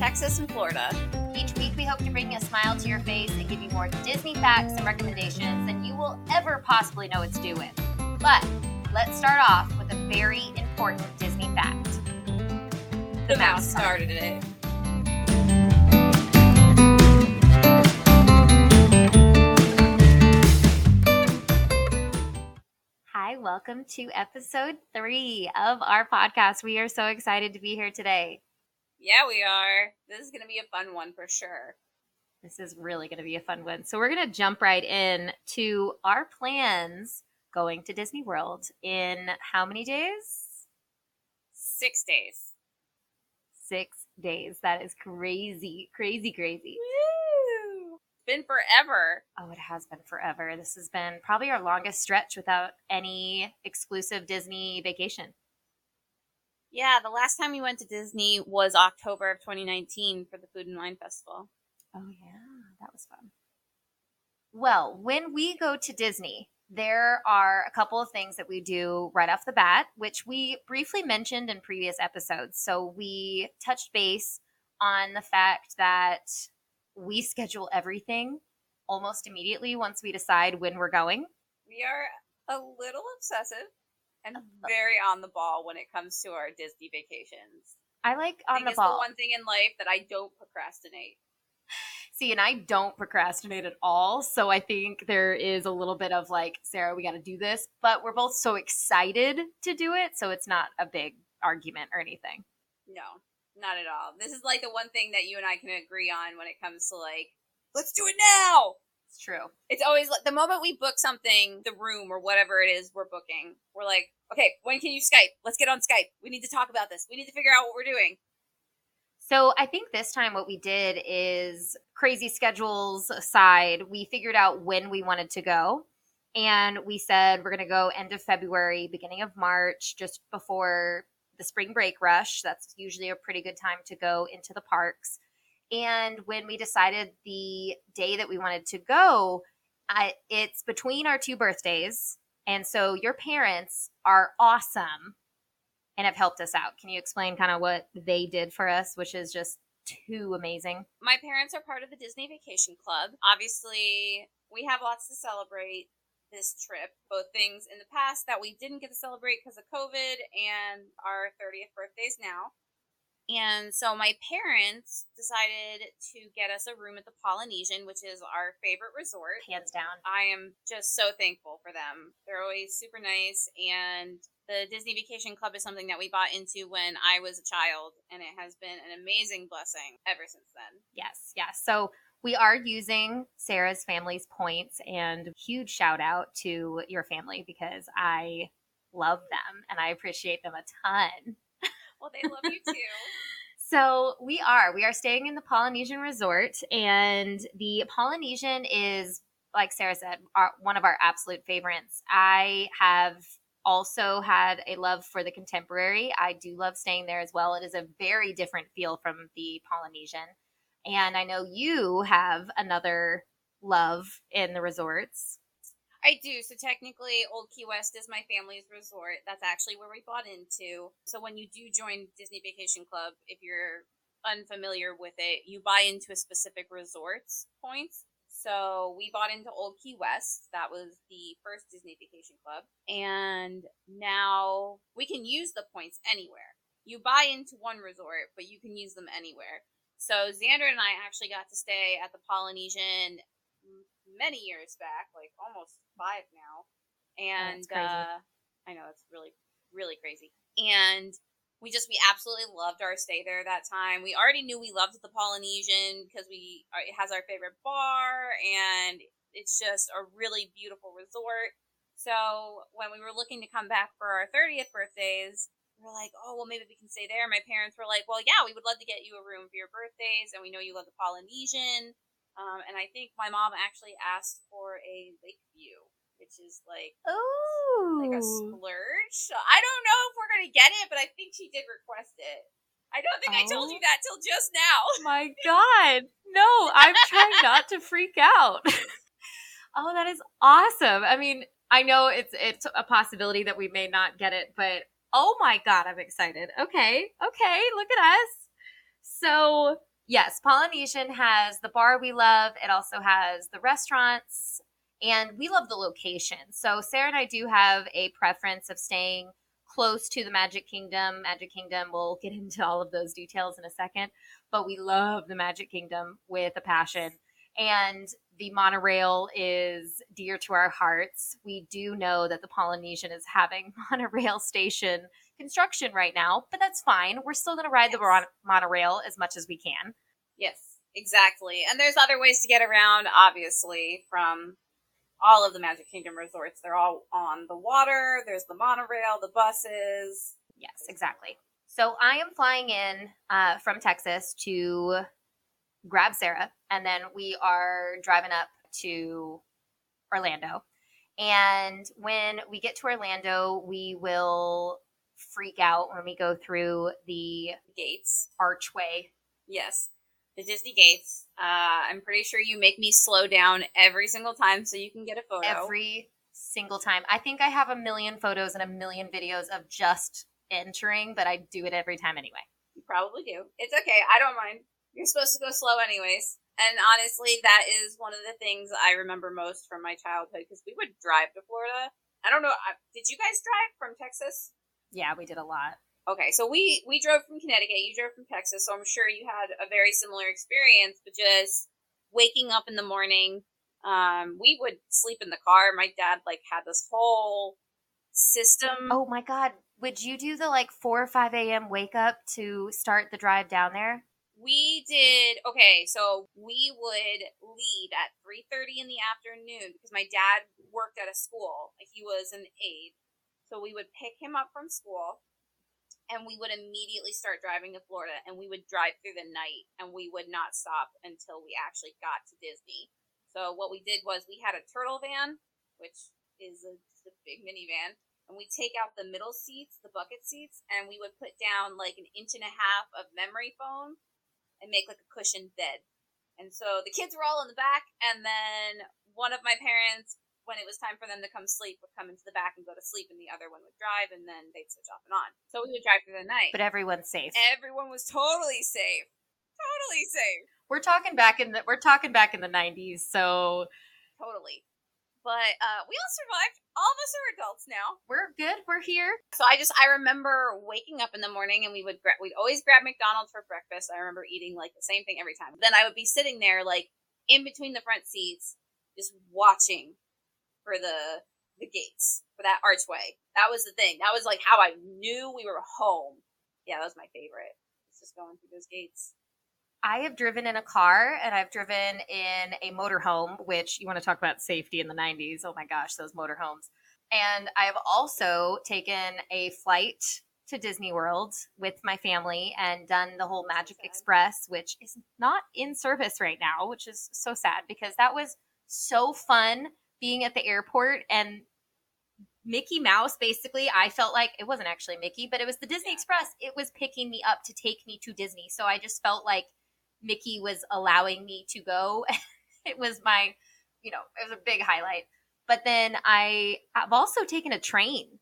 Texas and Florida. Each week, we hope to bring a smile to your face and give you more Disney facts and recommendations than you will ever possibly know what to do with. But let's start off with a very important Disney fact. The mouse started it. Hi, welcome to episode three of our podcast. We are so excited to be here today. Yeah, we are. This is going to be a fun one for sure. This is really going to be a fun one. So, we're going to jump right in to our plans going to Disney World in how many days? Six days. Six days. That is crazy, crazy, crazy. Woo! It's been forever. Oh, it has been forever. This has been probably our longest stretch without any exclusive Disney vacation. Yeah, the last time we went to Disney was October of 2019 for the Food and Wine Festival. Oh, yeah, that was fun. Well, when we go to Disney, there are a couple of things that we do right off the bat, which we briefly mentioned in previous episodes. So we touched base on the fact that we schedule everything almost immediately once we decide when we're going. We are a little obsessive and very on the ball when it comes to our Disney vacations. I like I on think the ball. the one thing in life that I don't procrastinate. See, and I don't procrastinate at all. So I think there is a little bit of like, Sarah, we got to do this. But we're both so excited to do it. So it's not a big argument or anything. No, not at all. This is like the one thing that you and I can agree on when it comes to like, let's do it now. It's true. It's always like the moment we book something, the room or whatever it is we're booking, we're like, okay, when can you Skype? Let's get on Skype. We need to talk about this. We need to figure out what we're doing. So I think this time what we did is crazy schedules aside, we figured out when we wanted to go. And we said we're going to go end of February, beginning of March, just before the spring break rush. That's usually a pretty good time to go into the parks. And when we decided the day that we wanted to go, I, it's between our two birthdays. And so your parents are awesome and have helped us out. Can you explain kind of what they did for us, which is just too amazing? My parents are part of the Disney Vacation Club. Obviously, we have lots to celebrate this trip, both things in the past that we didn't get to celebrate because of COVID and our 30th birthdays now. And so my parents decided to get us a room at the Polynesian, which is our favorite resort. Hands down. I am just so thankful for them. They're always super nice and the Disney Vacation Club is something that we bought into when I was a child and it has been an amazing blessing ever since then. Yes, yes. So we are using Sarah's family's points and huge shout out to your family because I love them and I appreciate them a ton. Well, they love you too. So we are. We are staying in the Polynesian Resort, and the Polynesian is, like Sarah said, our, one of our absolute favorites. I have also had a love for the contemporary. I do love staying there as well. It is a very different feel from the Polynesian. And I know you have another love in the resorts. I do. So technically, Old Key West is my family's resort. That's actually where we bought into. So when you do join Disney Vacation Club, if you're unfamiliar with it, you buy into a specific resort's points. So we bought into Old Key West. That was the first Disney Vacation Club. And now we can use the points anywhere. You buy into one resort, but you can use them anywhere. So Xander and I actually got to stay at the Polynesian many years back, like almost five now. And crazy. uh, I know it's really, really crazy. And we just we absolutely loved our stay there that time. We already knew we loved the Polynesian because we uh, it has our favorite bar and it's just a really beautiful resort. So when we were looking to come back for our 30th birthdays, we're like, oh well, maybe we can stay there. My parents were like, well, yeah, we would love to get you a room for your birthdays, and we know you love the Polynesian. Um, and I think my mom actually asked for a lake view, which is like Ooh. like a splurge. So I don't know if we're gonna get it, but I think she did request it. I don't think I told Oh. you that till just now. my god no i'm trying not to freak out Oh, that is awesome. I mean, I know it's it's a possibility that we may not get it, but oh my god, I'm excited. Okay, okay, look at us. So yes, Polynesian has the bar we love. It also has the restaurants, and we love the location. So Sarah and I do have a preference of staying close to the Magic Kingdom. Magic Kingdom, we'll get into all of those details in a second, but we love the Magic Kingdom with a passion. And the monorail is dear to our hearts. We do know that the Polynesian is having monorail station construction right now, but that's fine. We're still going to ride yes. the mon- monorail as much as we can. Yes, exactly. And there's other ways to get around, obviously, from all of the Magic Kingdom resorts. They're all on the water, there's the monorail, the buses. Yes, exactly. So I am flying in uh, from Texas to grab Sarah, and then we are driving up to Orlando. And when we get to Orlando, we will freak out when we go through the gates archway. Yes, the Disney gates. Uh, I'm pretty sure you make me slow down every single time so you can get a photo. Every single time. I think I have a million photos and a million videos of just entering, but I do it every time anyway. You probably do. It's okay. I don't mind. You're supposed to go slow anyways. And honestly, that is one of the things I remember most from my childhood because we would drive to Florida. I don't know. Did you guys drive from Texas? Yeah, we did a lot. Okay, so we we drove from Connecticut. You drove from Texas, so I'm sure you had a very similar experience. But just waking up in the morning, um, we would sleep in the car. My dad like had this whole system. Oh my god, would you do the like four or five a.m. wake up to start the drive down there? we did okay so we would leave at 3.30 in the afternoon because my dad worked at a school he was an aide so we would pick him up from school and we would immediately start driving to florida and we would drive through the night and we would not stop until we actually got to disney so what we did was we had a turtle van which is a, a big minivan and we take out the middle seats the bucket seats and we would put down like an inch and a half of memory foam and make like a cushioned bed. And so the kids were all in the back, and then one of my parents, when it was time for them to come sleep, would come into the back and go to sleep, and the other one would drive, and then they'd switch off and on. So we would drive through the night. But everyone's safe. Everyone was totally safe. Totally safe. We're talking back in the we're talking back in the nineties, so totally. But uh, we all survived. All of us are adults now. We're good. We're here. So I just I remember waking up in the morning and we would gra- we'd always grab McDonald's for breakfast. I remember eating like the same thing every time. Then I would be sitting there like in between the front seats, just watching for the the gates for that archway. That was the thing. That was like how I knew we were home. Yeah, that was my favorite. It's just going through those gates. I have driven in a car and I've driven in a motorhome, which you want to talk about safety in the 90s. Oh my gosh, those motorhomes. And I have also taken a flight to Disney World with my family and done the whole Magic Express, which is not in service right now, which is so sad because that was so fun being at the airport and Mickey Mouse basically I felt like it wasn't actually Mickey, but it was the Disney Express. It was picking me up to take me to Disney. So I just felt like Mickey was allowing me to go. it was my, you know, it was a big highlight. But then I have also taken a train.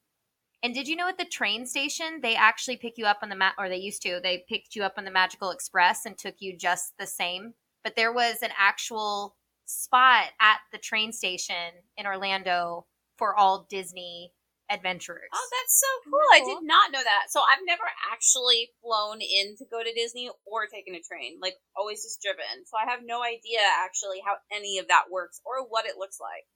And did you know at the train station they actually pick you up on the mat, or they used to? They picked you up on the Magical Express and took you just the same. But there was an actual spot at the train station in Orlando for all Disney adventurers. Oh, that's so cool. cool. I did mm-hmm. not know that. So I've never actually flown in to go to Disney or taken a train. Like always just driven. So I have no idea actually how any of that works or what it looks like.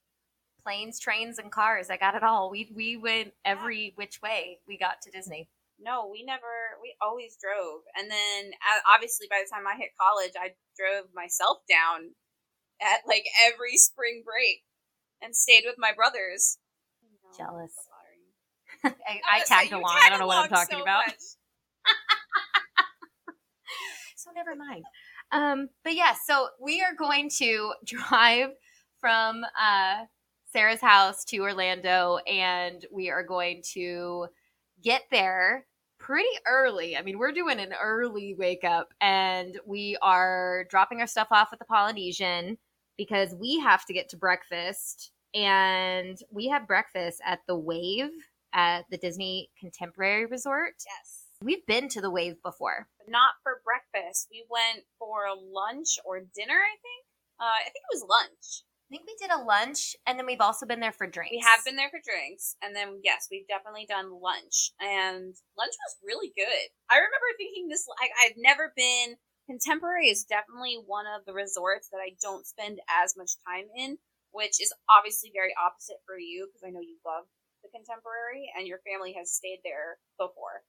Planes, trains, and cars. I got it all. We we went every which way we got to Disney. No, we never. We always drove, and then uh, obviously by the time I hit college, I drove myself down at like every spring break and stayed with my brothers. Jealous. I, I, tagged along. I don't know what I'm talking so about. so never mind. Um, but yeah, so we are going to drive from uh, Sarah's house to Orlando, and we are going to get there pretty early. I mean, we're doing an early wake up, and we are dropping our stuff off at the Polynesian. Because we have to get to breakfast and we have breakfast at the Wave at the Disney Contemporary Resort. Yes. We've been to the Wave before. But not for breakfast. We went for lunch or dinner, I think. Uh, I think it was lunch. I think we did a lunch and then we've also been there for drinks. We have been there for drinks, and then yes, we've definitely done lunch, and lunch was really good. I remember thinking this. I, I've never been. Contemporary is definitely one of the resorts that I don't spend as much time in, which is obviously very opposite for you because I know you love the Contemporary and your family has stayed there before.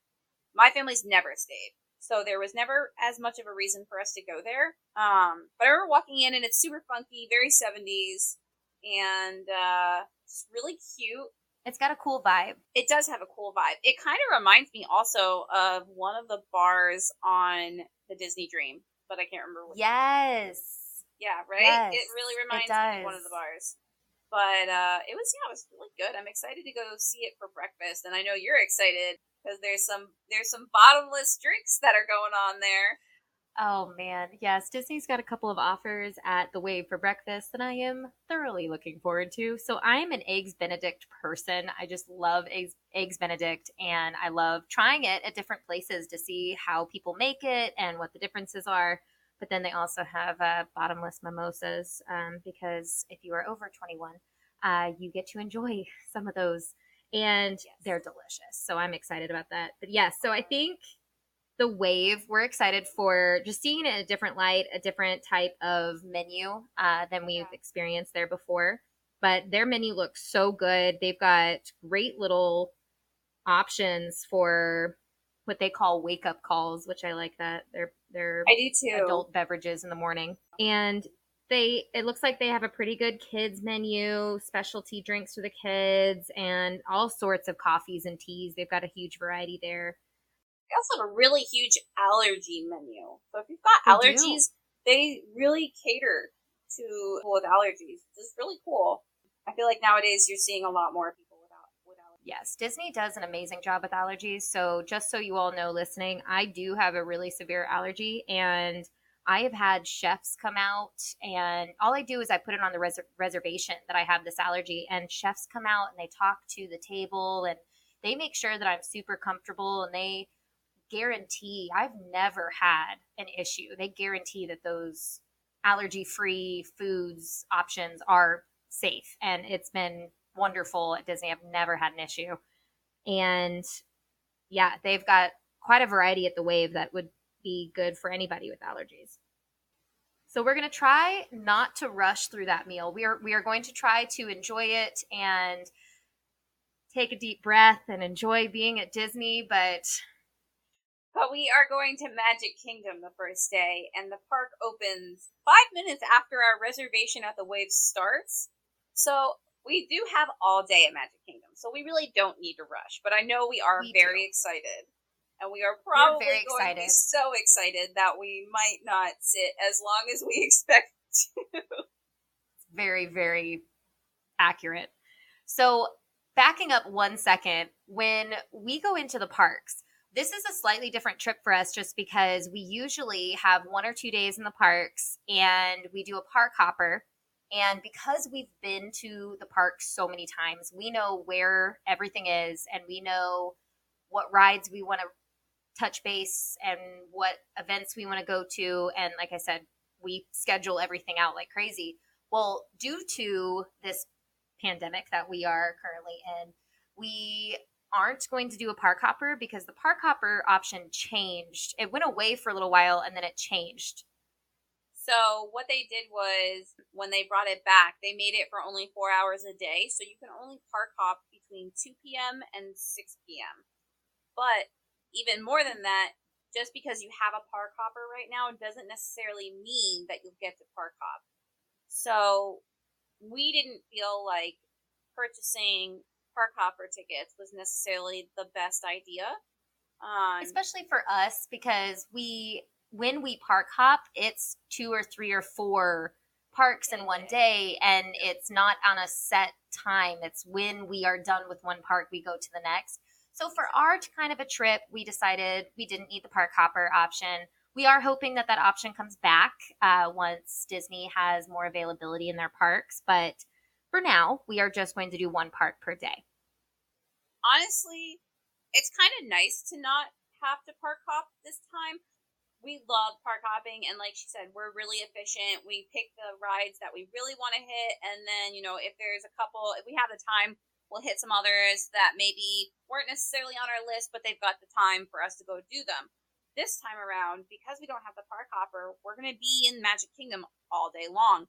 My family's never stayed. So there was never as much of a reason for us to go there. Um, but I remember walking in and it's super funky, very 70s, and uh, it's really cute. It's got a cool vibe. It does have a cool vibe. It kind of reminds me also of one of the bars on the Disney Dream, but I can't remember. Yes. yeah, right. Yes, it really reminds it me of one of the bars. But uh, it was yeah, it was really good. I'm excited to go see it for breakfast, and I know you're excited because there's some there's some bottomless drinks that are going on there. Oh man, yes, Disney's got a couple of offers at the Wave for breakfast that I am thoroughly looking forward to. So I'm an eggs Benedict person. I just love eggs eggs Benedict and I love trying it at different places to see how people make it and what the differences are. But then they also have uh, bottomless mimosas um, because if you are over 21, uh, you get to enjoy some of those and they're delicious. So I'm excited about that. But yes, so I think the wave we're excited for just seeing it in a different light a different type of menu uh, than we've Yeah. experienced there before. But their menu looks so good. They've got great little options for what they call wake up calls which i like that. They're they're I do too. adult beverages in the morning. And they it looks like they have a pretty good kids menu specialty drinks for the kids and all sorts of coffees and teas. They've got a huge variety there Also have a really huge allergy menu. So if you've got allergies, they really cater to people with allergies. It's really cool. I feel like nowadays you're seeing a lot more people without with allergies. Yes, Disney does an amazing job with allergies. So, just so you all know listening, I do have a really severe allergy, and I have had chefs come out, and all I do is I put it on the res- reservation that I have this allergy, and chefs come out and they talk to the table and they make sure that I'm super comfortable and they guarantee I've never had an issue. They guarantee that those allergy free foods options are safe, and it's been wonderful at Disney. I've never had an issue. And yeah, they've got quite a variety at the Wave that would be good for anybody with allergies. So we're going to try not to rush through that meal. We are we are going to try to enjoy it and take a deep breath and enjoy being at Disney, but But we are going to Magic Kingdom the first day, and the park opens five minutes after our reservation at the Wave starts. So we do have all day at Magic Kingdom, so we really don't need to rush. But I know we are We very do. excited, and we are probably very going to be excited. so excited that we might not sit as long as we expect to. very, very accurate. So, backing up one second, when we go into the parks, this is a slightly different trip for us just because we usually have one or two days in the parks and we do a park hopper. And because we've been to the parks so many times, we know where everything is and we know what rides we want to touch base and what events we want to go to. And like I said, we schedule everything out like crazy. Well, due to this pandemic that we are currently in, we aren't going to do a park hopper because the park hopper option changed. It went away for a little while and then it changed. So what they did was when they brought it back, they made it for only four hours a day, so you can only park hop between 2 p.m. and 6 p.m. But even more than that, just because you have a park hopper right now doesn't necessarily mean that you'll get to park hop. So we didn't feel like purchasing park hopper tickets was necessarily the best idea. Um, Especially for us because we when we park hop, it's two or three or four parks in one day and it's not on a set time. It's when we are done with one park we go to the next. So for our kind of a trip, we decided we didn't need the park hopper option. we are hoping that that option comes back uh, once Disney has more availability in their parks. But for now, we are just going to do one park per day. Honestly, it's kind of nice to not have to park hop this time. We love park hopping, and like she said, we're really efficient. We pick the rides that we really want to hit, and then, you know, if there's a couple, if we have the time, we'll hit some others that maybe weren't necessarily on our list, but they've got the time for us to go do them this time around, because we don't have the park hopper, we're going to be in Magic Kingdom all day long.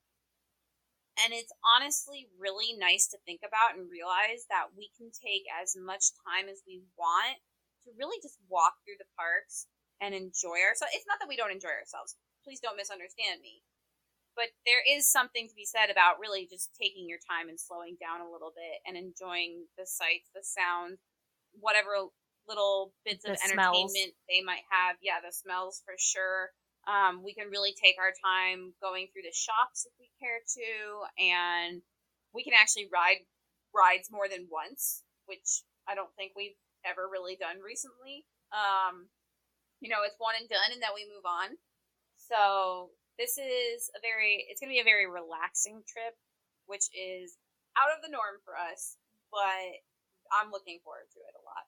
And it's honestly really nice to think about and realize that we can take as much time as we want to really just walk through the parks and enjoy ourselves. It's not that we don't enjoy ourselves. Please don't misunderstand me. But there is something to be said about really just taking your time and slowing down a little bit and enjoying the sights, the sound, whatever little bits of entertainment smells. they might have. Yeah, the smells for sure. Um, we can really take our time going through the shops if we care to, and we can actually ride rides more than once, which I don't think we've ever really done recently. Um, you know, it's one and done, and then we move on. So this is a very, it's going to be a very relaxing trip, which is out of the norm for us, but I'm looking forward to it a lot.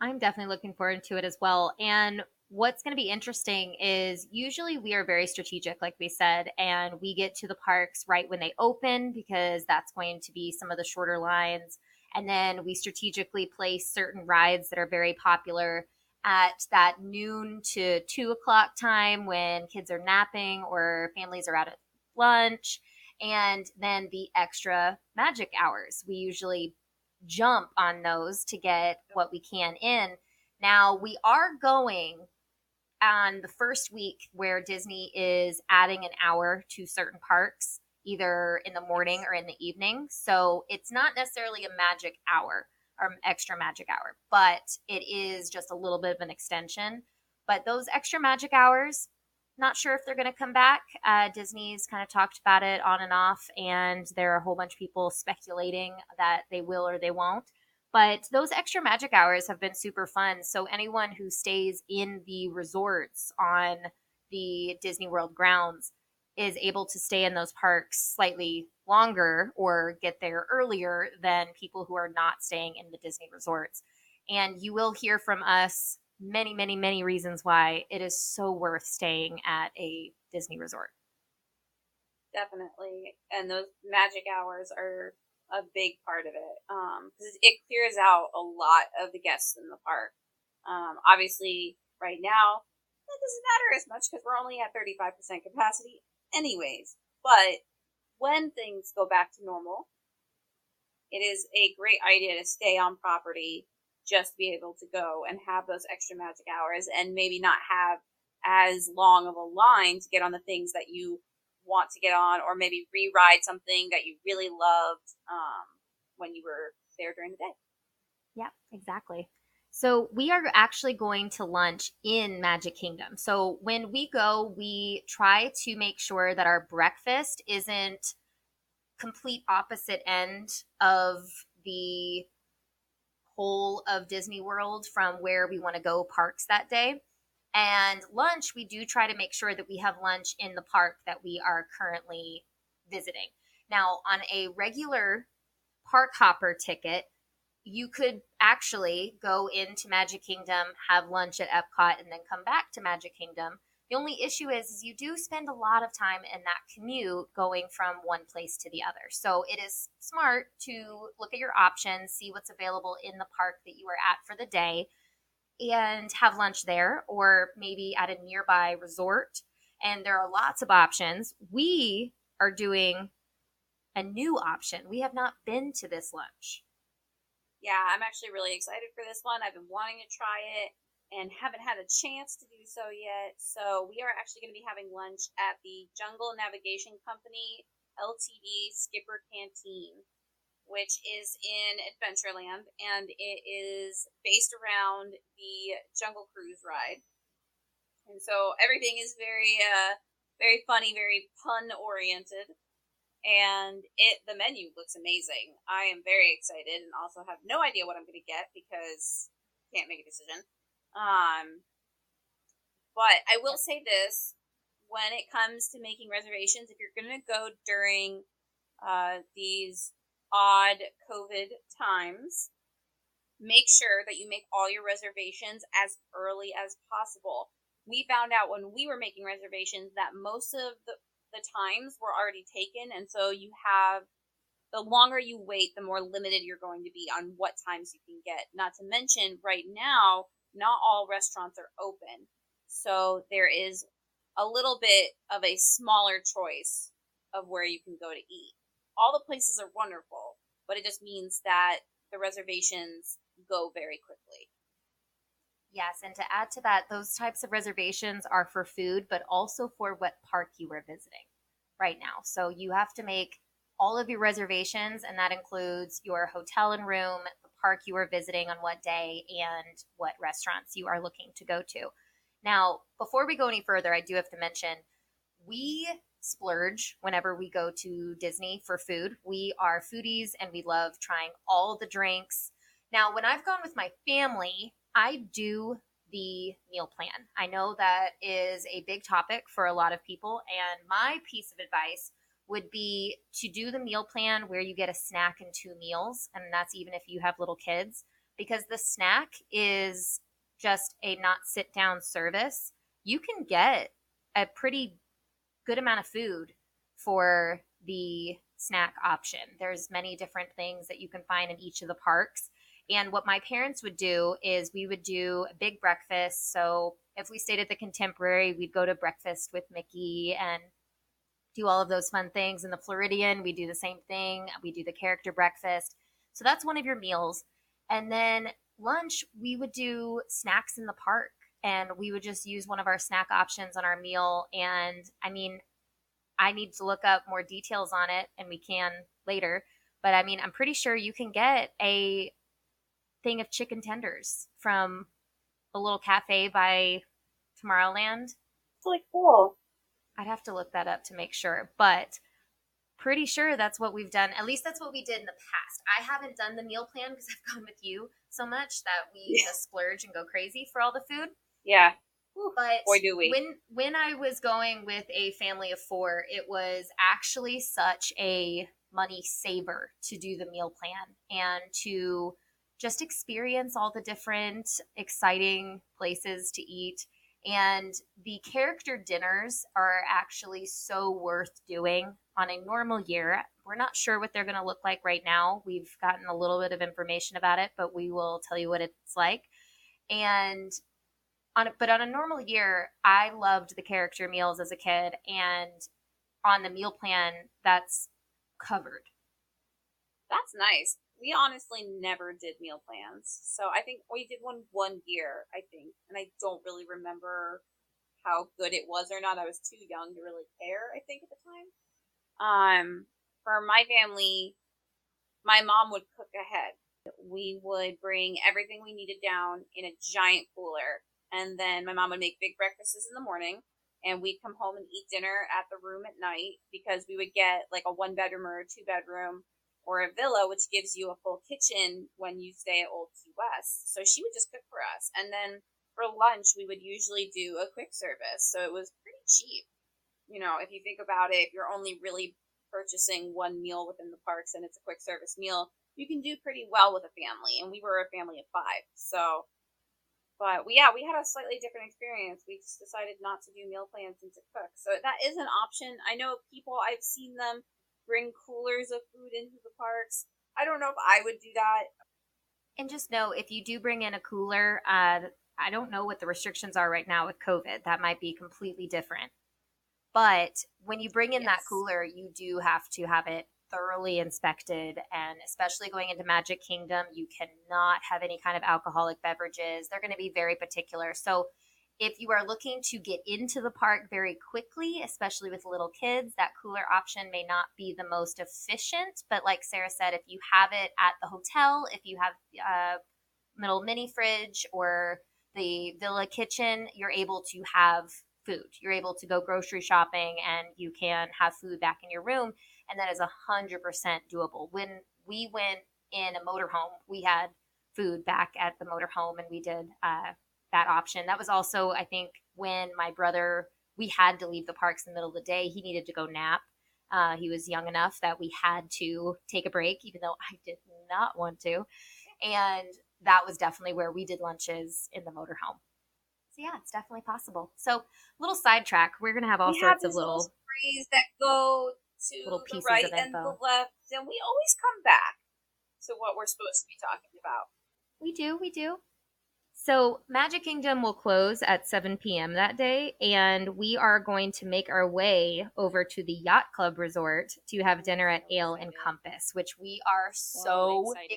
I'm definitely looking forward to it as well. And what's going to be interesting is usually we are very strategic, like we said, and we get to the parks right when they open because that's going to be some of the shorter lines. And then we strategically place certain rides that are very popular at that noon to two o'clock time when kids are napping or families are out at lunch. And then the extra magic hours. We usually jump on those to get what we can in. Now, we are going on the first week where Disney is adding an hour to certain parks, either in the morning or in the evening. So it's not necessarily a magic hour or extra magic hour, but it is just a little bit of an extension. But those extra magic hours, not sure if they're going to come back. Uh, Disney's kind of talked about it on and off, and there are a whole bunch of people speculating that they will or they won't. But those extra magic hours have been super fun. So anyone who stays in the resorts on the Disney World grounds is able to stay in those parks slightly longer or get there earlier than people who are not staying in the Disney resorts. And you will hear from us many, many, many reasons why it is so worth staying at a Disney resort. Definitely. And those magic hours are a big part of it because um, it clears out a lot of the guests in the park. Um, obviously, right now, that doesn't matter as much because we're only at 35% capacity, anyways. But when things go back to normal, it is a great idea to stay on property just be able to go and have those extra magic hours and maybe not have as long of a line to get on the things that you want to get on or maybe re-ride something that you really loved um, when you were there during the day. Yeah exactly. So we are actually going to lunch in magic kingdom. So when we go we try to make sure that our breakfast isn't complete opposite end of the whole of Disney World from where we want to go parks that day. And lunch, we do try to make sure that we have lunch in the park that we are currently visiting. Now, on a regular park hopper ticket, you could actually go into Magic Kingdom, have lunch at Epcot, and then come back to Magic Kingdom the only issue is, is you do spend a lot of time in that commute going from one place to the other. So it is smart to look at your options, see what's available in the park that you are at for the day, and have lunch there or maybe at a nearby resort. And there are lots of options. We are doing a new option. We have not been to this lunch. Yeah, I'm actually really excited for this one. I've been wanting to try it and haven't had a chance to do so yet. So we are actually going to be having lunch at the Jungle Navigation Company LTD Skipper Canteen, which is in Adventureland, and it is based around the Jungle Cruise ride. And so everything is very, uh, very funny, very pun oriented. And it the menu looks amazing. I am very excited and also have no idea what I'm going to get because can't make a decision. Um, But I will say this when it comes to making reservations, if you're going to go during uh, these odd COVID times, make sure that you make all your reservations as early as possible. We found out when we were making reservations that most of the, the times were already taken, and so you have the longer you wait, the more limited you're going to be on what times you can get. Not to mention, right now, not all restaurants are open. So there is a little bit of a smaller choice of where you can go to eat. All the places are wonderful, but it just means that the reservations go very quickly. Yes, and to add to that, those types of reservations are for food, but also for what park you are visiting right now. So you have to make all of your reservations, and that includes your hotel and room, the park you are visiting on what day, and what restaurants you are looking to go to. Now, before we go any further, I do have to mention we splurge whenever we go to Disney for food. We are foodies and we love trying all the drinks. Now, when I've gone with my family, I do the meal plan. I know that is a big topic for a lot of people, and my piece of advice would be to do the meal plan where you get a snack and two meals, and that's even if you have little kids, because the snack is just a not sit down service. You can get a pretty good amount of food for the snack option. There's many different things that you can find in each of the parks. And what my parents would do is we would do a big breakfast. So if we stayed at the Contemporary, we'd go to breakfast with Mickey and do all of those fun things. In the Floridian, we do the same thing. We do the character breakfast. So that's one of your meals. And then lunch, we would do snacks in the park and we would just use one of our snack options on our meal. And I mean, I need to look up more details on it and we can later. But I mean, I'm pretty sure you can get a thing of chicken tenders from a little cafe by Tomorrowland. It's like cool. I'd have to look that up to make sure, but pretty sure that's what we've done. At least that's what we did in the past. I haven't done the meal plan because I've gone with you so much that we yeah. just splurge and go crazy for all the food. Yeah. But boy do we. When when I was going with a family of four, it was actually such a money saver to do the meal plan and to just experience all the different exciting places to eat and the character dinners are actually so worth doing on a normal year. We're not sure what they're going to look like right now. We've gotten a little bit of information about it, but we will tell you what it's like. And on but on a normal year, I loved the character meals as a kid and on the meal plan that's covered. That's nice we honestly never did meal plans. So I think we did one one year, I think, and I don't really remember how good it was or not. I was too young to really care, I think, at the time. Um, for my family, my mom would cook ahead. We would bring everything we needed down in a giant cooler, and then my mom would make big breakfasts in the morning, and we'd come home and eat dinner at the room at night because we would get like a one bedroom or a two bedroom or a villa, which gives you a full kitchen when you stay at Old Key West. So she would just cook for us. And then for lunch, we would usually do a quick service. So it was pretty cheap. You know, if you think about it, if you're only really purchasing one meal within the parks and it's a quick service meal, you can do pretty well with a family. And we were a family of five. So, but we, yeah, we had a slightly different experience. We just decided not to do meal plans and to cook. So that is an option. I know people, I've seen them bring coolers of food into the parks. I don't know if I would do that. And just know if you do bring in a cooler, uh, I don't know what the restrictions are right now with COVID. That might be completely different. But when you bring in yes. that cooler, you do have to have it thoroughly inspected. And especially going into Magic Kingdom, you cannot have any kind of alcoholic beverages. They're going to be very particular. So if you are looking to get into the park very quickly, especially with little kids, that cooler option may not be the most efficient. But like Sarah said, if you have it at the hotel, if you have uh, a little mini fridge or the villa kitchen, you're able to have food. You're able to go grocery shopping and you can have food back in your room. And that is a hundred percent doable. When we went in a motorhome, we had food back at the motorhome and we did uh, that option. That was also, I think, when my brother, we had to leave the parks in the middle of the day. He needed to go nap. Uh, he was young enough that we had to take a break, even though I did not want to. And that was definitely where we did lunches in the motorhome. So yeah, it's definitely possible. So little sidetrack. We're gonna have all we sorts have of little sprays that go to little the right and the left, and we always come back to what we're supposed to be talking about. We do, we do. So, Magic Kingdom will close at 7 p.m. that day, and we are going to make our way over to the Yacht Club Resort to have dinner at Ale and. Compass, which we are so So excited.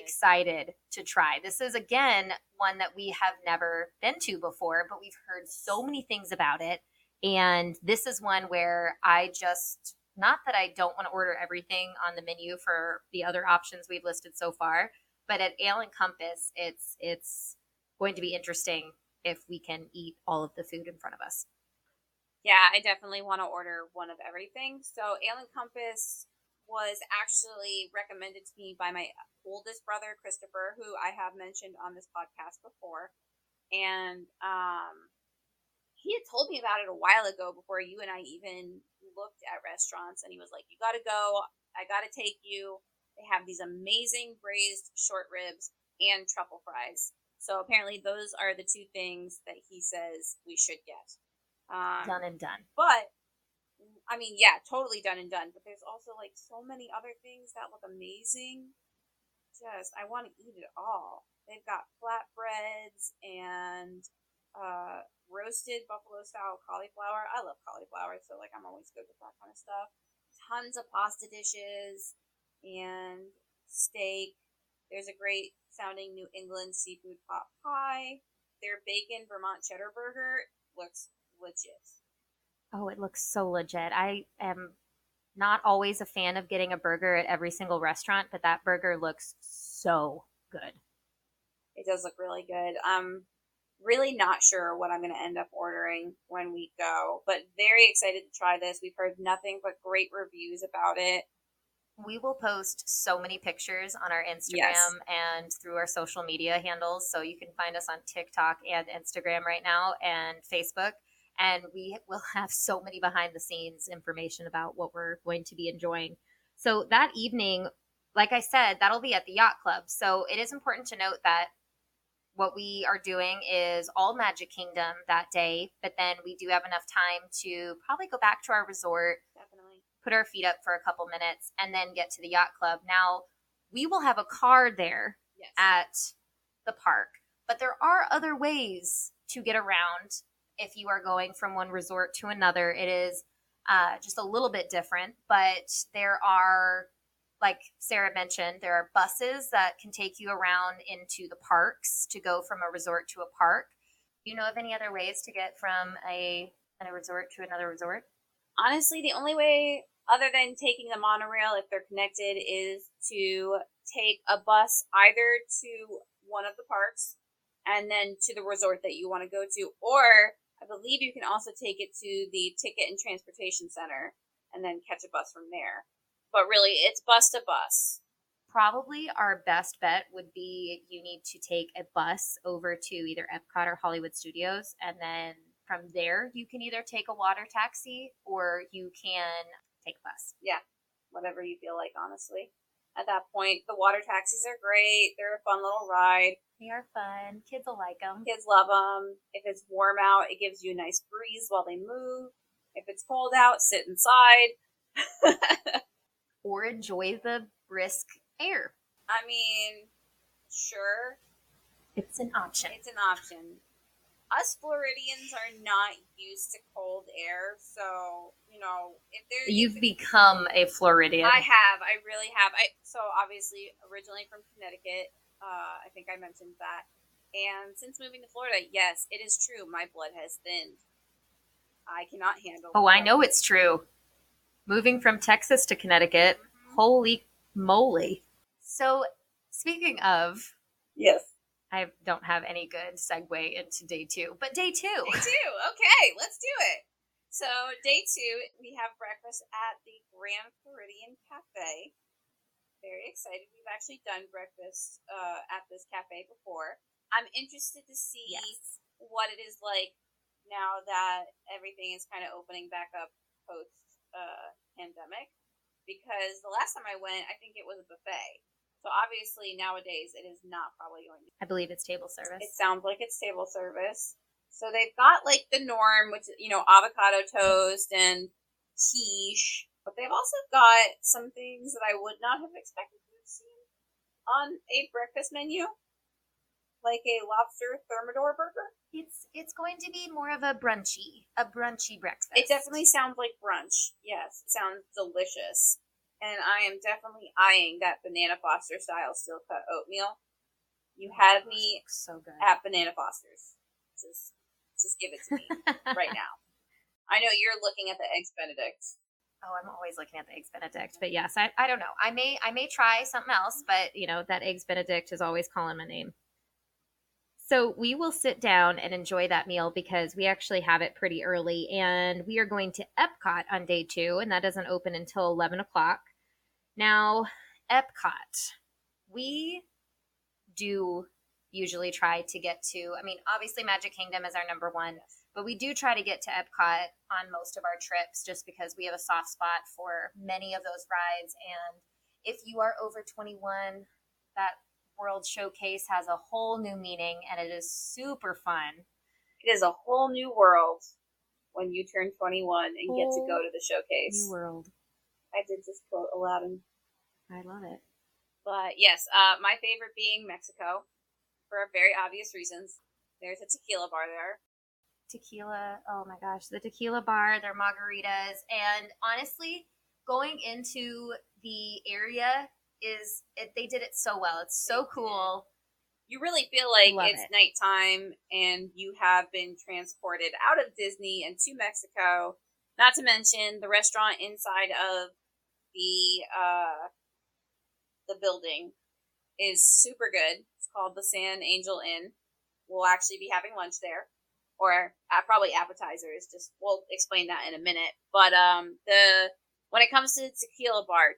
excited. to try. This is, again, one that we have never been to before, but we've heard so many things about it. And this is one where I just, not that I don't want to order everything on the menu for the other options we've listed so far, but at Ale and Compass, it's it's going to be interesting if we can eat all of the food in front of us. Yeah, I definitely want to order one of everything. So, Ale and Compass was actually recommended to me by my oldest brother, Christopher, who I have mentioned on this podcast before. And um, he had told me about it a while ago before you and I even looked at restaurants. And he was like, You got to go. I got to take you. They have these amazing braised short ribs and truffle fries. So, apparently, those are the two things that he says we should get. Um, Done and done. but I mean, yeah, totally done and done. But there's also like so many other things that look amazing. Just I want to eat it all. They've got flatbreads and uh, roasted buffalo style cauliflower. I love cauliflower, so like I'm always good with that kind of stuff. Tons of pasta dishes and steak. There's a great sounding New England seafood pot pie. Their bacon Vermont cheddar burger looks legit. Oh, it looks so legit. I am not always a fan of getting a burger at every single restaurant, but that burger looks so good. It does look really good. I'm really not sure what I'm going to end up ordering when we go, but very excited to try this. We've heard nothing but great reviews about it. We will post so many pictures on our Instagram Yes. and through our social media handles. So you can find us on TikTok and Instagram right now and Facebook. And we will have so many behind the scenes information about what we're going to be enjoying. So that evening, like I said, that'll be at the Yacht Club. So it is important to note that what we are doing is all Magic Kingdom that day, but then we do have enough time to probably go back to our resort, Definitely. put our feet up for a couple minutes, and then get to the yacht club. Now, we will have a car there Yes. at the park, but there are other ways to get around if you are going from one resort to another. It is uh, just a little bit different, but there are, like Sarah mentioned, there are buses that can take you around into the parks to go from a resort to a park. Do you know of any other ways to get from a, a resort to another resort? Honestly, the only way other than taking the monorail if they're connected is to take a bus either to one of the parks and then to the resort that you want to go to or I believe you can also take it to the ticket and transportation center and then catch a bus from there. But really, it's bus to bus. probably our best bet would be you need to take a bus over to either Epcot or Hollywood Studios, and then from there you can either take a water taxi or you can take a bus. Yeah whatever you feel like, honestly. At that point, the water taxis are great. They're a fun little ride. They are fun. Kids will like them. Kids love them. If it's warm out, it gives you a nice breeze while they move. If it's cold out, sit inside. Or enjoy the brisk air. I mean, sure, It's an option. it's an option. Us Floridians are not used to cold air, so you know if there You've become a Floridian. I have, I really have. I so obviously originally from Connecticut. Uh, I think I mentioned that. And since moving to Florida, yes, it is true. My blood has thinned. I cannot handle. oh, I know it's true. Moving from Texas to Connecticut, holy moly. So, speaking of Yes. I don't have any good segue into day two, but day two. Day two. Okay, let's do it. So day two, we have breakfast at the Grand Floridian Cafe. Very excited. We've actually done breakfast uh, at this cafe before. I'm interested to see Yes. what it is like now that everything is kind of opening back up post uh, pandemic. Because the last time I went, I think it was a buffet. So obviously nowadays it is not probably going to. I believe it's table service. It sounds like it's table service. So they've got like the norm, which is you know, avocado toast and quiche, but they've also got some things that I would not have expected to have seen on a breakfast menu, like a lobster thermidor burger. It's it's going to be more of a brunchy, a brunchy breakfast. It definitely sounds like brunch. Yes, it sounds delicious. And I am definitely eyeing that Banana Foster style steel cut oatmeal. You had me so good. at Banana Foster's. Just just give it to me right now. I know you're looking at the eggs Benedict. Oh, I'm always looking at the eggs Benedict, but yes, I, I don't know. I may I may try something else, but you know that eggs Benedict is always calling my name. So we will sit down and enjoy that meal because we actually have it pretty early, and we are going to Epcot on day two, and that doesn't open until eleven o'clock. Now, Epcot, we do usually try to get to. I mean, obviously, Magic Kingdom is our number one, but we do try to get to Epcot on most of our trips just because we have a soft spot for many of those rides. And if you are over 21, that World Showcase has a whole new meaning and it is super fun. It is a whole new world when you turn 21 and whole get to go to the showcase. New world. I did just quote Aladdin. I love it. But yes, uh, my favorite being Mexico for very obvious reasons. There's a tequila bar there. Tequila, oh my gosh, the tequila bar, their margaritas, and honestly, going into the area is it, they did it so well. It's so cool. You really feel like Love it's it. nighttime and you have been transported out of Disney and to Mexico. Not to mention the restaurant inside of the uh, the building is super good. It's called the San Angel Inn. We'll actually be having lunch there, or uh, probably appetizers. Just we'll explain that in a minute. But um, the when it comes to the tequila bar,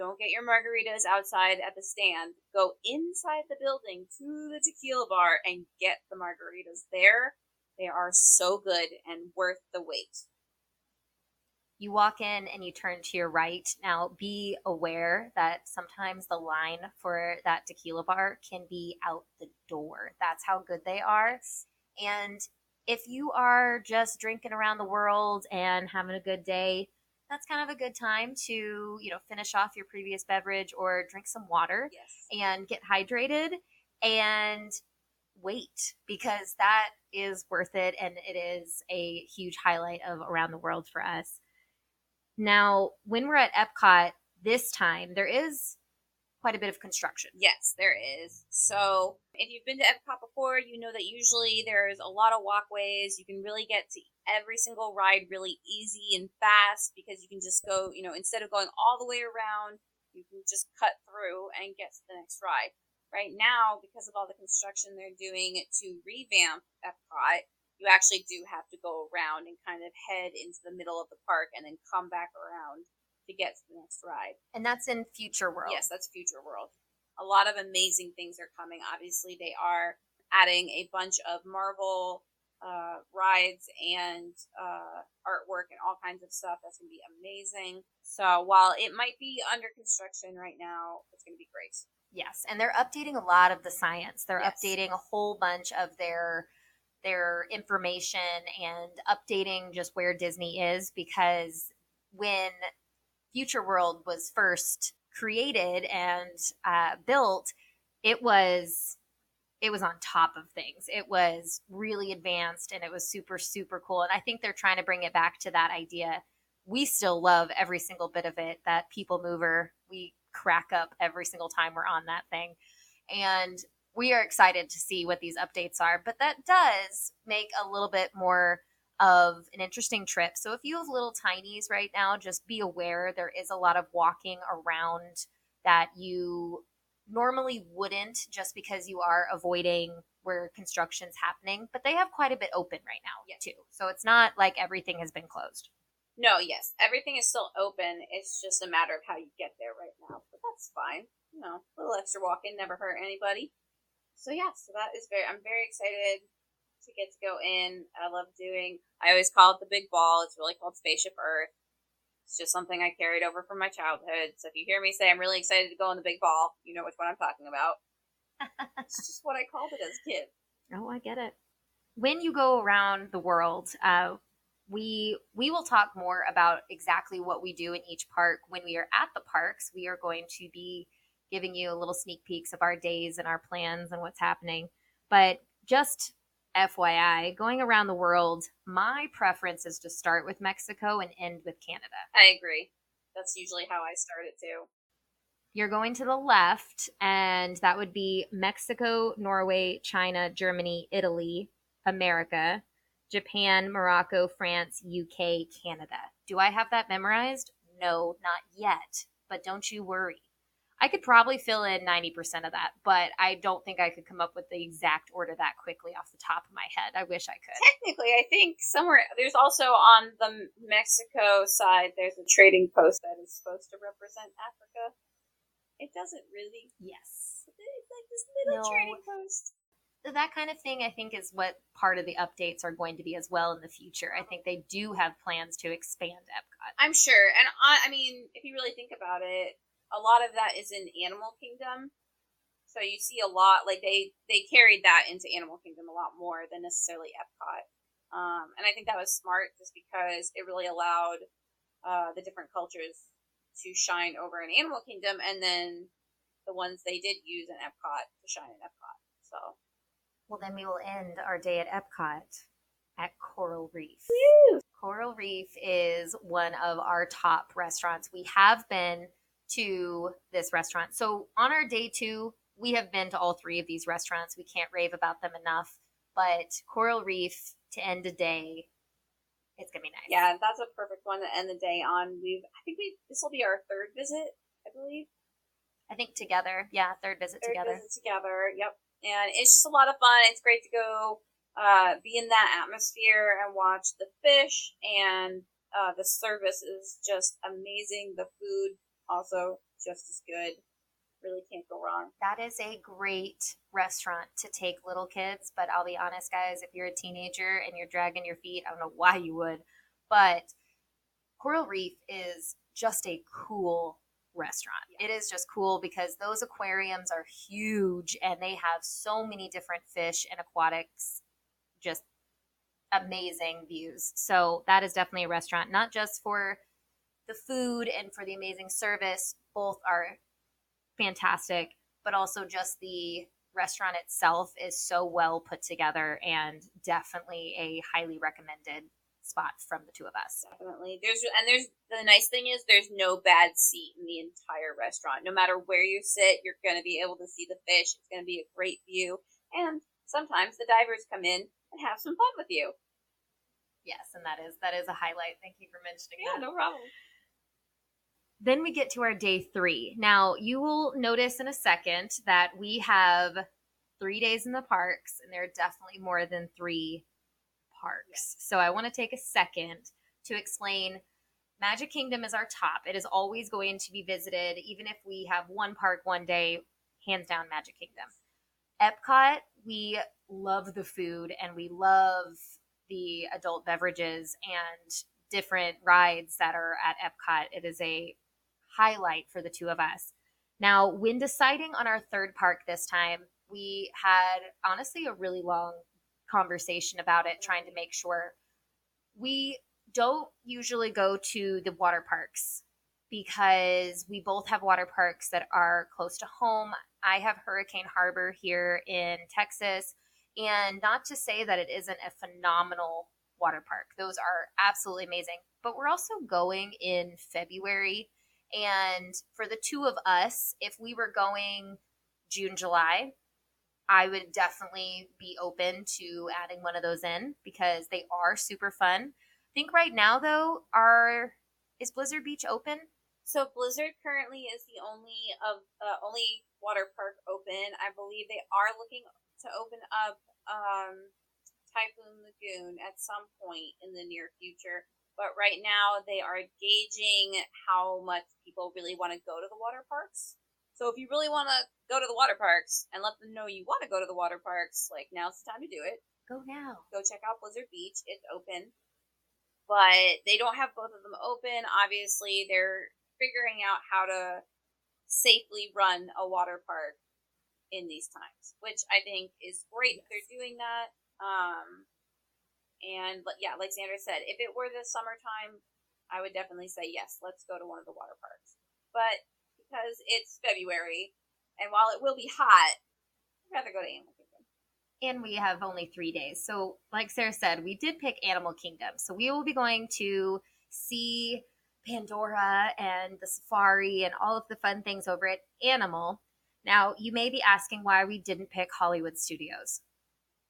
don't get your margaritas outside at the stand. Go inside the building to the tequila bar and get the margaritas there. They are so good and worth the wait. You walk in and you turn to your right. Now, be aware that sometimes the line for that tequila bar can be out the door. That's how good they are. And if you are just drinking around the world and having a good day, that's kind of a good time to, you know, finish off your previous beverage or drink some water Yes. and get hydrated and wait because that is worth it and it is a huge highlight of around the world for us. Now, when we're at Epcot this time, there is quite a bit of construction. Yes, there is. So, if you've been to Epcot before, you know that usually there's a lot of walkways. You can really get to every single ride really easy and fast because you can just go, you know, instead of going all the way around, you can just cut through and get to the next ride. Right now, because of all the construction they're doing to revamp Epcot, you actually do have to go around and kind of head into the middle of the park and then come back around to get to the next ride. And that's in Future World. Yes, that's Future World. A lot of amazing things are coming. Obviously, they are adding a bunch of Marvel uh, rides and uh, artwork and all kinds of stuff. That's going to be amazing. So while it might be under construction right now, it's going to be great. Yes, and they're updating a lot of the science. They're Yes. updating a whole bunch of their their information and updating just where Disney is because when Future World was first created and uh, built, it was it was on top of things. It was really advanced and it was super super cool. And I think they're trying to bring it back to that idea. We still love every single bit of it. That people mover, we crack up every single time we're on that thing. And we are excited to see what these updates are. But that does make a little bit more of an interesting trip. So if you have little tinies right now, just be aware there is a lot of walking around that you normally wouldn't just because you are avoiding where construction's happening, but they have quite a bit open right now Yes. too. So it's not like everything has been closed. No, yes, everything is still open. It's just a matter of how you get there right now. But that's fine. You know, a little extra walking never hurt anybody. So yeah, so that is very. I'm very excited to get to go in. I love doing. I always call it the big ball. It's really called Spaceship Earth. It's just something I carried over from my childhood. So if you hear me say I'm really excited to go in the big ball, you know which one I'm talking about. it's just what I called it as a kid. Oh, I get it. When you go around the world, uh, we we will talk more about exactly what we do in each park when we are at the parks. We are going to be giving you a little sneak peeks of our days and our plans and what's happening. But just FYI, going around the world, my preference is to start with Mexico and end with Canada. I agree. That's usually how I start it too. You're going to the left, and that would be Mexico, Norway, China, Germany, Italy, America, Japan, Morocco, France, UK, Canada. Do I have that memorized? No, not yet. But don't you worry. I could probably fill in 90% of that, but I don't think I could come up with the exact order that quickly off the top of my head. I wish I could. Technically, I think somewhere there's also on the Mexico side, there's a trading post that is supposed to represent Africa. It doesn't really. Yes. It's like this little No. trading post. That kind of thing, I think, is what part of the updates are going to be as well in the future. I think they do have plans to expand Epcot. I'm sure, and I, I mean, if you really think about it, a lot of that is in Animal Kingdom. So you see a lot, like they they carried that into Animal Kingdom a lot more than necessarily Epcot. Um, and I think that was smart, just because it really allowed uh, the different cultures to shine over in Animal Kingdom, and then the ones they did use in Epcot to shine in Epcot. So Well, then we will end our day at Epcot at Coral Reef. Coral Reef is one of our top restaurants. We have been to this restaurant. So on our day two, we have been to all three of these restaurants. We can't rave about them enough. But Coral Reef to end a day, it's gonna be nice. yeah, that's a perfect one to end the day on. We've I think we this will be our third visit, I believe. I think together. Yeah, third visit third together. visit together. Yep. And it's just a lot of fun. It's great to go uh, be in that atmosphere and watch the fish. And uh, the service is just amazing. The food also just as good. Really can't go wrong. That is a great restaurant to take little kids, but I'll be honest, guys, if you're a teenager and you're dragging your feet, I don't know why you would, but Coral Reef is just a cool restaurant. It is just cool because those aquariums are huge and they have so many different fish and aquatics, just amazing views. So that is definitely a restaurant, not just for the food and for the amazing service. Both are fantastic, but also just the restaurant itself is so well put together and definitely a highly recommended spot from the two of us. Definitely. There's and there's the nice thing is there's no bad seat in the entire restaurant. No matter where you sit, you're going to be able to see the fish. It's going to be a great view. And sometimes the divers come in and have some fun with you. Yes, and that is that is a highlight. Thank you for mentioning Yeah, that. no problem. Then we get to our day three. Now, you will notice in a second that we have three days in the parks, and there are definitely more than three parks. So I want to take a second to explain Magic Kingdom is our top. It is always going to be visited, even if we have one park one day, hands down Magic Kingdom. Epcot, we love the food and we love the adult beverages and different rides that are at Epcot. It is a highlight for the two of us. Now, when deciding on our third park this time, we had honestly a really long conversation about it, trying to make sure we don't usually go to the water parks because we both have water parks that are close to home. I have Hurricane Harbor here in Texas, and not to say that it isn't a phenomenal water park, those are absolutely amazing. But we're also going in February, and for the two of us, if we were going June, July, I would definitely be open to adding one of those in because they are super fun. I think right now though, are is Blizzard Beach open? So Blizzard currently is the only of uh, only water park open. I believe they are looking to open up um, Typhoon Lagoon at some point in the near future. But right now they are gauging how much people really want to go to the water parks. So if you really want to go to the water parks and let them know you want to go to the water parks, like now's the time to do it. Go now. Go check out Blizzard Beach. It's open. But they don't have both of them open. Obviously, they're figuring out how to safely run a water park in these times, which I think is great yes. they're doing that. Um, and yeah, like Sandra said, if it were the summertime, I would definitely say yes, let's go to one of the water parks. But because it's February, and while it will be hot, I'd rather go to Animal Kingdom. And we have only three days. So, like Sarah said, we did pick Animal Kingdom. So, we will be going to see Pandora and the safari and all of the fun things over at Animal. Now, you may be asking why we didn't pick Hollywood Studios.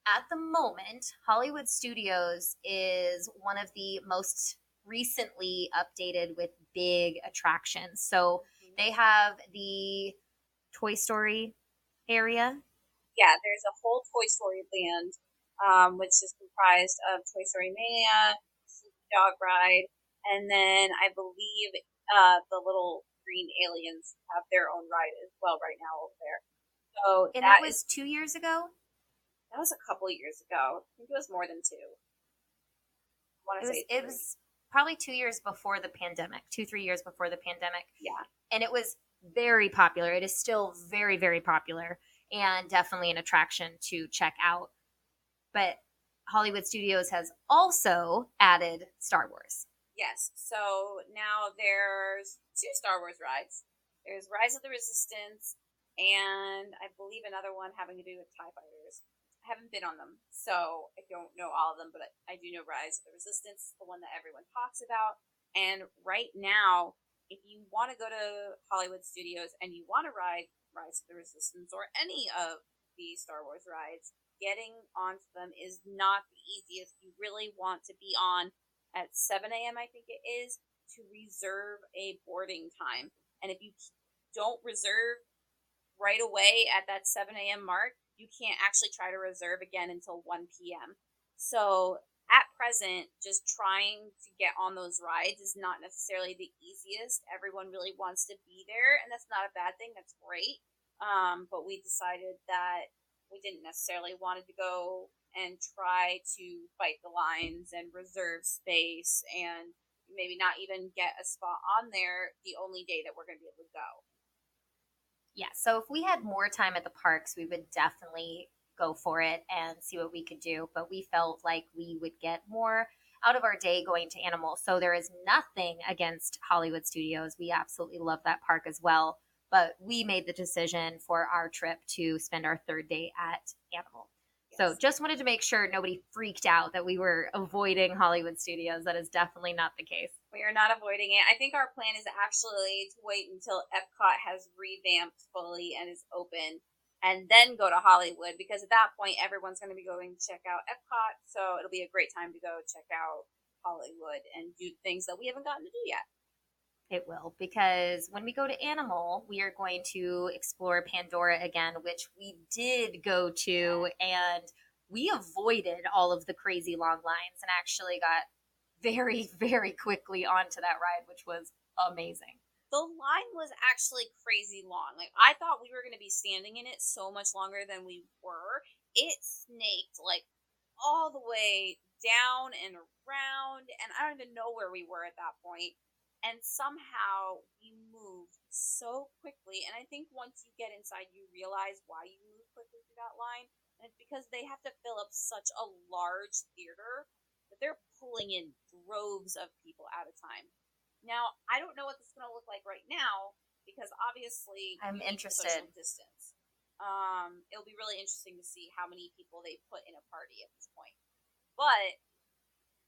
At the moment, Hollywood Studios is one of the most recently updated with big attractions. So mm-hmm. they have the Toy Story area. Yeah, there's a whole Toy Story land, um, which is comprised of Toy Story Mania, Dog Ride, and then I believe uh, the little green aliens have their own ride as well right now over there. So and that, that was is, two years ago. That was a couple years ago. I think it was more than two. I it was, it was probably two years before the pandemic, two three years before the pandemic. Yeah, and it was very popular. It is still very very popular and definitely an attraction to check out. But Hollywood Studios has also added Star Wars. Yes. So now there's two Star Wars rides. There's Rise of the Resistance and I believe another one having to do with TIE fighters. I haven't been on them, so I don't know all of them, but I do know Rise of the Resistance, the one that everyone talks about. And right now, if you want to go to Hollywood Studios and you want to ride Rise of the Resistance or any of the Star Wars rides, getting onto them is not the easiest. You really want to be on at 7 a.m., I think it is, to reserve a boarding time. And if you don't reserve right away at that 7 a.m. mark, you can't actually try to reserve again until 1 p.m. So at present, just trying to get on those rides is not necessarily the easiest. Everyone really wants to be there, and that's not a bad thing. That's great. Um, but we decided that we didn't necessarily wanted to go and try to fight the lines and reserve space and maybe not even get a spot on there the only day that we're going to be able to go. Yeah, so if we had more time at the parks, we would definitely go for it and see what we could do. But we felt like we would get more out of our day going to Animal. So there is nothing against Hollywood Studios. We absolutely love that park as well. But we made the decision for our trip to spend our third day at Animal. So just wanted to make sure nobody freaked out that we were avoiding Hollywood studios. That is definitely not the case. We are not avoiding it. I think our plan is actually to wait until Epcot has revamped fully and is open and then go to Hollywood because at that point everyone's going to be going to check out Epcot. So it'll be a great time to go check out Hollywood and do things that we haven't gotten to do yet. It will, because when we go to Animal, we are going to explore Pandora again, which we did go to, and we avoided all of the crazy long lines and actually got very, very quickly onto that ride, which was amazing. The line was actually crazy long. Like I thought we were going to be standing in it so much longer than we were. It snaked like all the way down and around, and I don't even know where we were at that point. and somehow we moved so quickly and i think once you get inside you realize why you move quickly through that line and it's because they have to fill up such a large theater they're pulling in droves of people at a time now i don't know what this is going to look like right now because obviously i'm interested Social distance um, it'll be really interesting to see how many people they put in a party at this point but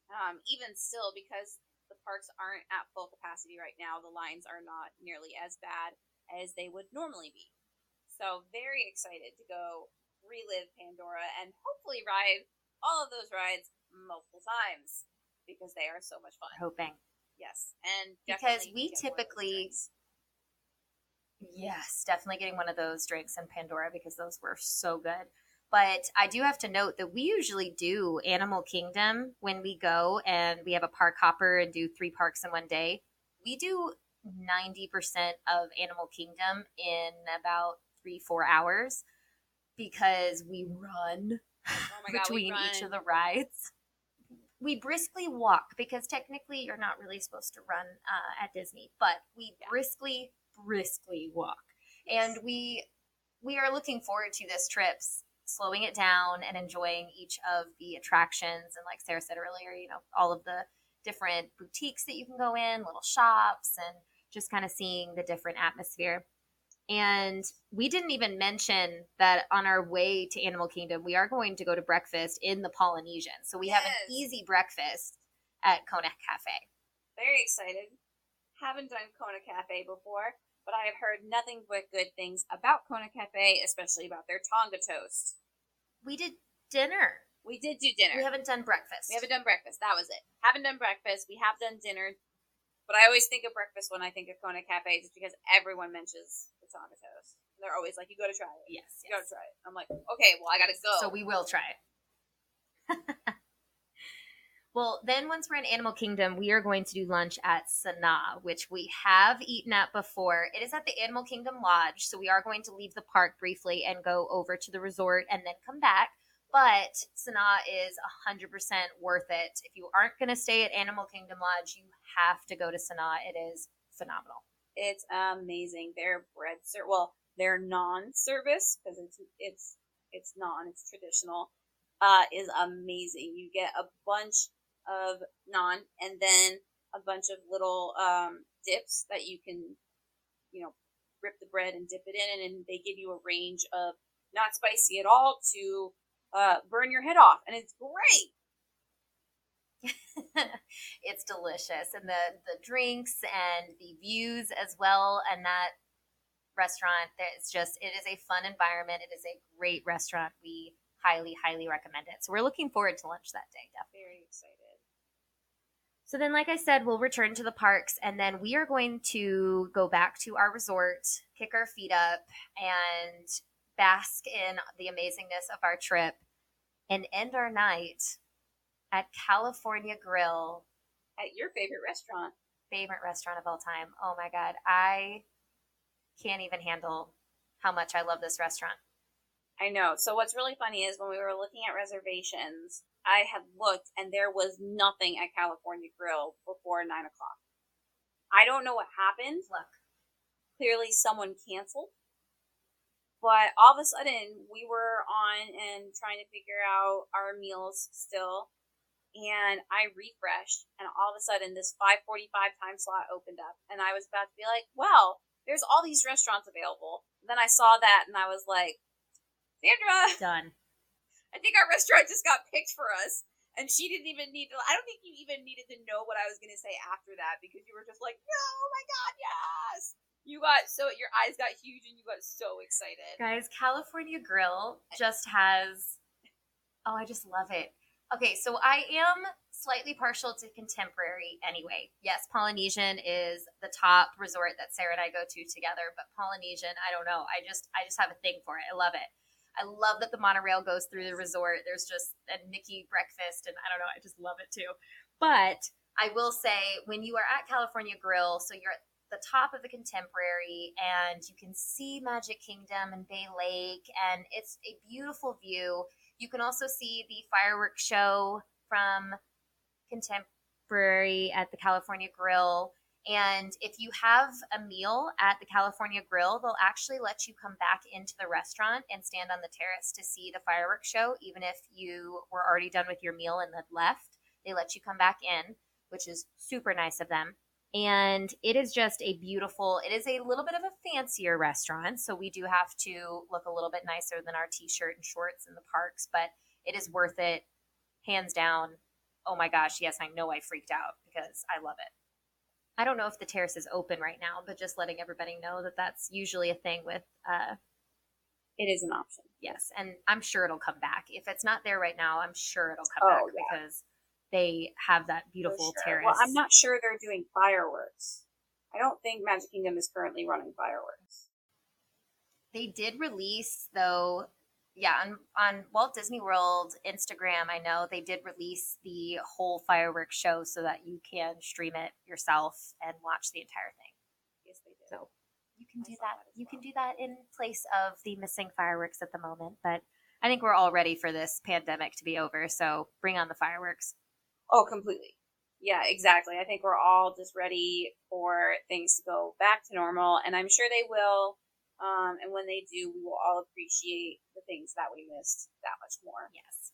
um, even still because the parks aren't at full capacity right now. The lines are not nearly as bad as they would normally be. So, very excited to go relive Pandora and hopefully ride all of those rides multiple times because they are so much fun. Hoping. Yes. And because we typically. Yes, definitely getting one of those drinks in Pandora because those were so good. But I do have to note that we usually do Animal Kingdom when we go and we have a park hopper and do three parks in one day. We do 90% of Animal Kingdom in about three, four hours because we run Oh my God, we between each of the rides. We briskly walk because technically you're not really supposed to run uh, at Disney, but we Yeah. briskly, briskly walk, and we we are looking forward to this trip, slowing it down and enjoying each of the attractions. And like Sarah said earlier, you know, all of the different boutiques that you can go in, little shops, and just kind of seeing the different atmosphere. And we didn't even mention that on our way to Animal Kingdom, we are going to go to breakfast in the Polynesian. So we have an easy breakfast at Kona Cafe. Very excited. Haven't done Kona Cafe before, but I have heard nothing but good things about Kona Cafe, especially about their Tonga toast. We did dinner. We did do dinner. We haven't done breakfast. We haven't done breakfast. That was it. Haven't done breakfast. We have done dinner. But I always think of breakfast when I think of Kona Cafe just because everyone mentions They're always like, you got to try it. Yes. You gotta try it. I'm like, okay, well, I got to go. So we will try it. well, then once we're in Animal Kingdom, we are going to do lunch at Sanaa, which we have eaten at before. It is at the Animal Kingdom Lodge, so we are going to leave the park briefly and go over to the resort and then come back. But Sanaa is 100% worth it. If you aren't going to stay at Animal Kingdom Lodge, you have to go to Sanaa. It is phenomenal. It's amazing. Their bread ser- well, their naan-service because it's it's it's naan, it's traditional. Uh, is amazing. You get a bunch of naan, and then a bunch of little um, dips that you can, you know, rip the bread and dip it in, and they give you a range of not spicy at all to uh, burn your head off, and it's great. it's delicious and the the drinks and the views as well and that restaurant it's just it is a fun environment it is a great restaurant we highly highly recommend it so we're looking forward to lunch that day definitely Very excited. so then like i said we'll return to the parks and then we are going to go back to our resort kick our feet up and bask in the amazingness of our trip and end our night at california grill At your favorite restaurant. favorite restaurant of all time. Oh my god, I can't even handle how much I love this restaurant. I know. So what's really funny is when we were looking at reservations, I had looked and there was nothing at California Grill before nine o'clock. I don't know what happened. Look, Clearly, someone canceled. But all of a sudden, we were on and trying to figure out our meals still, and I refreshed, and all of a sudden, this five forty-five time slot opened up, and I was about to be like, "Well, there's all these restaurants available." Then I saw that, and I was like, "Sandra, done. I think our restaurant just got picked for us. And she didn't even need to, I don't think you even needed to know what I was going to say after that because you were just like, no, oh my God, yes. You got so, your eyes got huge and you got so excited. Guys, California Grill just has Oh, I just love it. Okay, so I am slightly partial to contemporary anyway. Yes, Polynesian is the top resort that Sarah and I go to together, but Polynesian, I don't know. I just I just have a thing for it. I love it. I love that the monorail goes through the resort. There's just a Mickey breakfast, and I don't know. I just love it too. But I will say, when you are at California Grill, so you're at the top of the contemporary, and you can see Magic Kingdom and Bay Lake, and it's a beautiful view. You can also see the fireworks show from contemporary at the California Grill. And if you have a meal at the California Grill, they'll actually let you come back into the restaurant and stand on the terrace to see the fireworks show, even if you were already done with your meal and had left. They let you come back in, which is super nice of them. And it is just a beautiful, it is a little bit of a fancier restaurant. So we do have to look a little bit nicer than our t shirt and shorts in the parks, but it is worth it, hands down. Oh my gosh, yes, I know I freaked out because I love it. I don't know if the terrace is open right now, but just letting everybody know that that's usually a thing with, uh, It is an option. yes, and I'm sure it'll come back. If it's not there right now, I'm sure it'll come back Oh, yeah. because they have that beautiful sure. terrace. Well, I'm not sure they're doing fireworks. I don't think Magic Kingdom is currently running fireworks. They did release though, yeah, on, on Walt Disney World Instagram, I know they did release the whole fireworks show so that you can stream it yourself and watch the entire thing. Yes, they did. So you can I do that. that as You can do that in place of the missing fireworks at the moment, but I think we're all ready for this pandemic to be over. So bring on the fireworks. Oh, completely. Yeah, exactly. I think we're all just ready for things to go back to normal, and I'm sure they will. Um, and when they do, we will all appreciate the things that we missed that much more. Yes.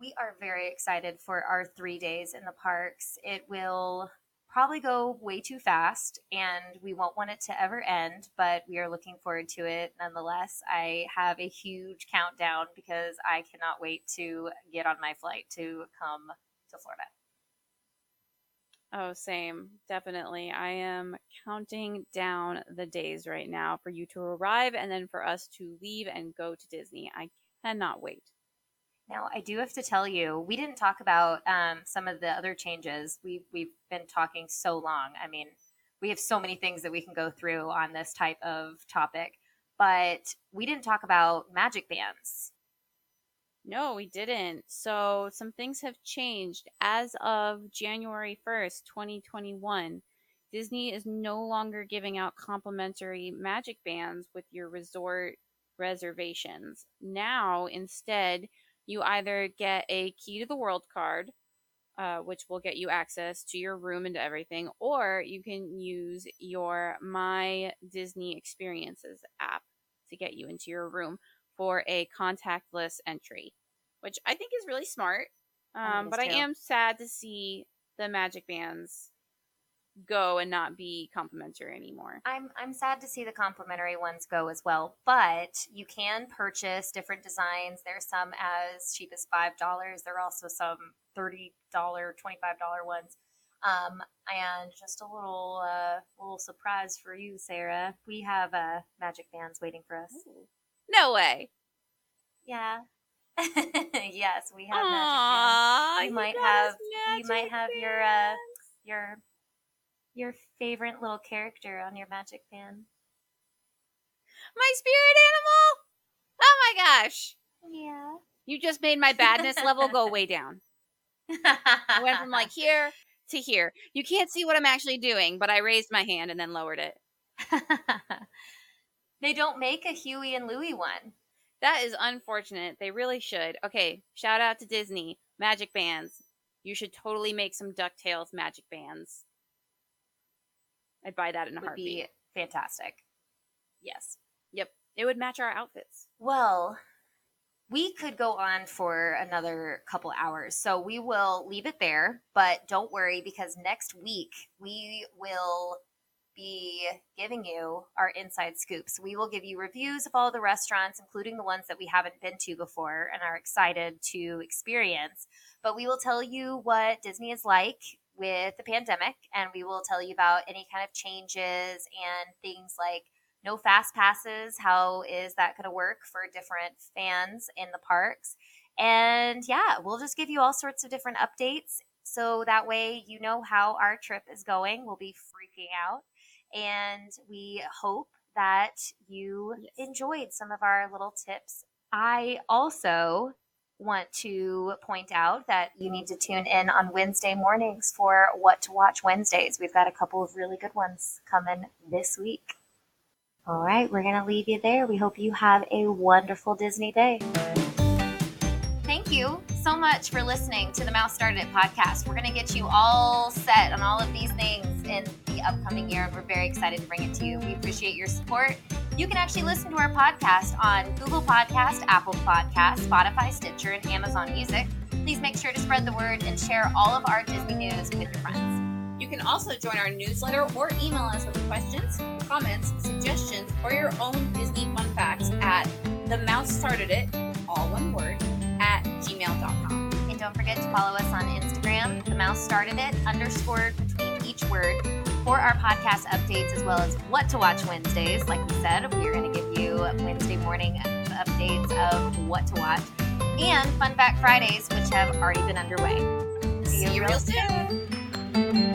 We are very excited for our three days in the parks. It will probably go way too fast and we won't want it to ever end, but we are looking forward to it nonetheless. I have a huge countdown because I cannot wait to get on my flight to come to Florida. Oh, same. Definitely. I am counting down the days right now for you to arrive and then for us to leave and go to Disney. I cannot wait. Now, I do have to tell you, we didn't talk about um, some of the other changes. We've, we've been talking so long. I mean, we have so many things that we can go through on this type of topic, but we didn't talk about magic bands. No, we didn't. So, some things have changed. As of January 1st, 2021, Disney is no longer giving out complimentary magic bands with your resort reservations. Now, instead, you either get a key to the world card, uh, which will get you access to your room and everything, or you can use your My Disney Experiences app to get you into your room for a contactless entry, which I think is really smart. Um, but I am sad to see the magic bands go and not be complimentary anymore. I'm I'm sad to see the complimentary ones go as well, but you can purchase different designs. There's some as cheap as five dollars. There are also some thirty dollar, twenty five dollar ones. Um, and just a little uh, little surprise for you, Sarah. We have uh, magic bands waiting for us. Ooh. No way. Yeah. yes, we have Aww, magic. You, might have you might have bands. your uh, your your favorite little character on your magic band? My spirit animal? Oh my gosh. Yeah. You just made my badness level go way down. I went from like here to here. You can't see what I'm actually doing, but I raised my hand and then lowered it. they don't make a Huey and Louie one. That is unfortunate. They really should. Okay, shout out to Disney. Magic bands. You should totally make some DuckTales magic bands. I'd buy that in a would heartbeat. Be fantastic. Yes. Yep. It would match our outfits. Well, we could go on for another couple hours. So we will leave it there, but don't worry because next week we will be giving you our inside scoops. We will give you reviews of all the restaurants, including the ones that we haven't been to before and are excited to experience. But we will tell you what Disney is like with the pandemic, and we will tell you about any kind of changes and things like no fast passes. How is that going to work for different fans in the parks? And yeah, we'll just give you all sorts of different updates so that way you know how our trip is going. We'll be freaking out, and we hope that you yes. enjoyed some of our little tips. I also want to point out that you need to tune in on Wednesday mornings for What to Watch Wednesdays. We've got a couple of really good ones coming this week. All right, we're going to leave you there. We hope you have a wonderful Disney day. Thank you so much for listening to the Mouse Started It podcast. We're going to get you all set on all of these things in the upcoming year, and we're very excited to bring it to you. We appreciate your support. You can actually listen to our podcast on Google Podcast, Apple Podcast, Spotify, Stitcher, and Amazon Music. Please make sure to spread the word and share all of our Disney news with your friends. You can also join our newsletter or email us with questions, comments, suggestions, or your own Disney fun facts at the mouse started it, all one word, at gmail.com. And don't forget to follow us on Instagram, the mouse started it, underscored between each word for our podcast updates as well as what to watch Wednesdays. Like we said, we are going to give you Wednesday morning updates of what to watch and Fun Fact Fridays, which have already been underway. See you real soon.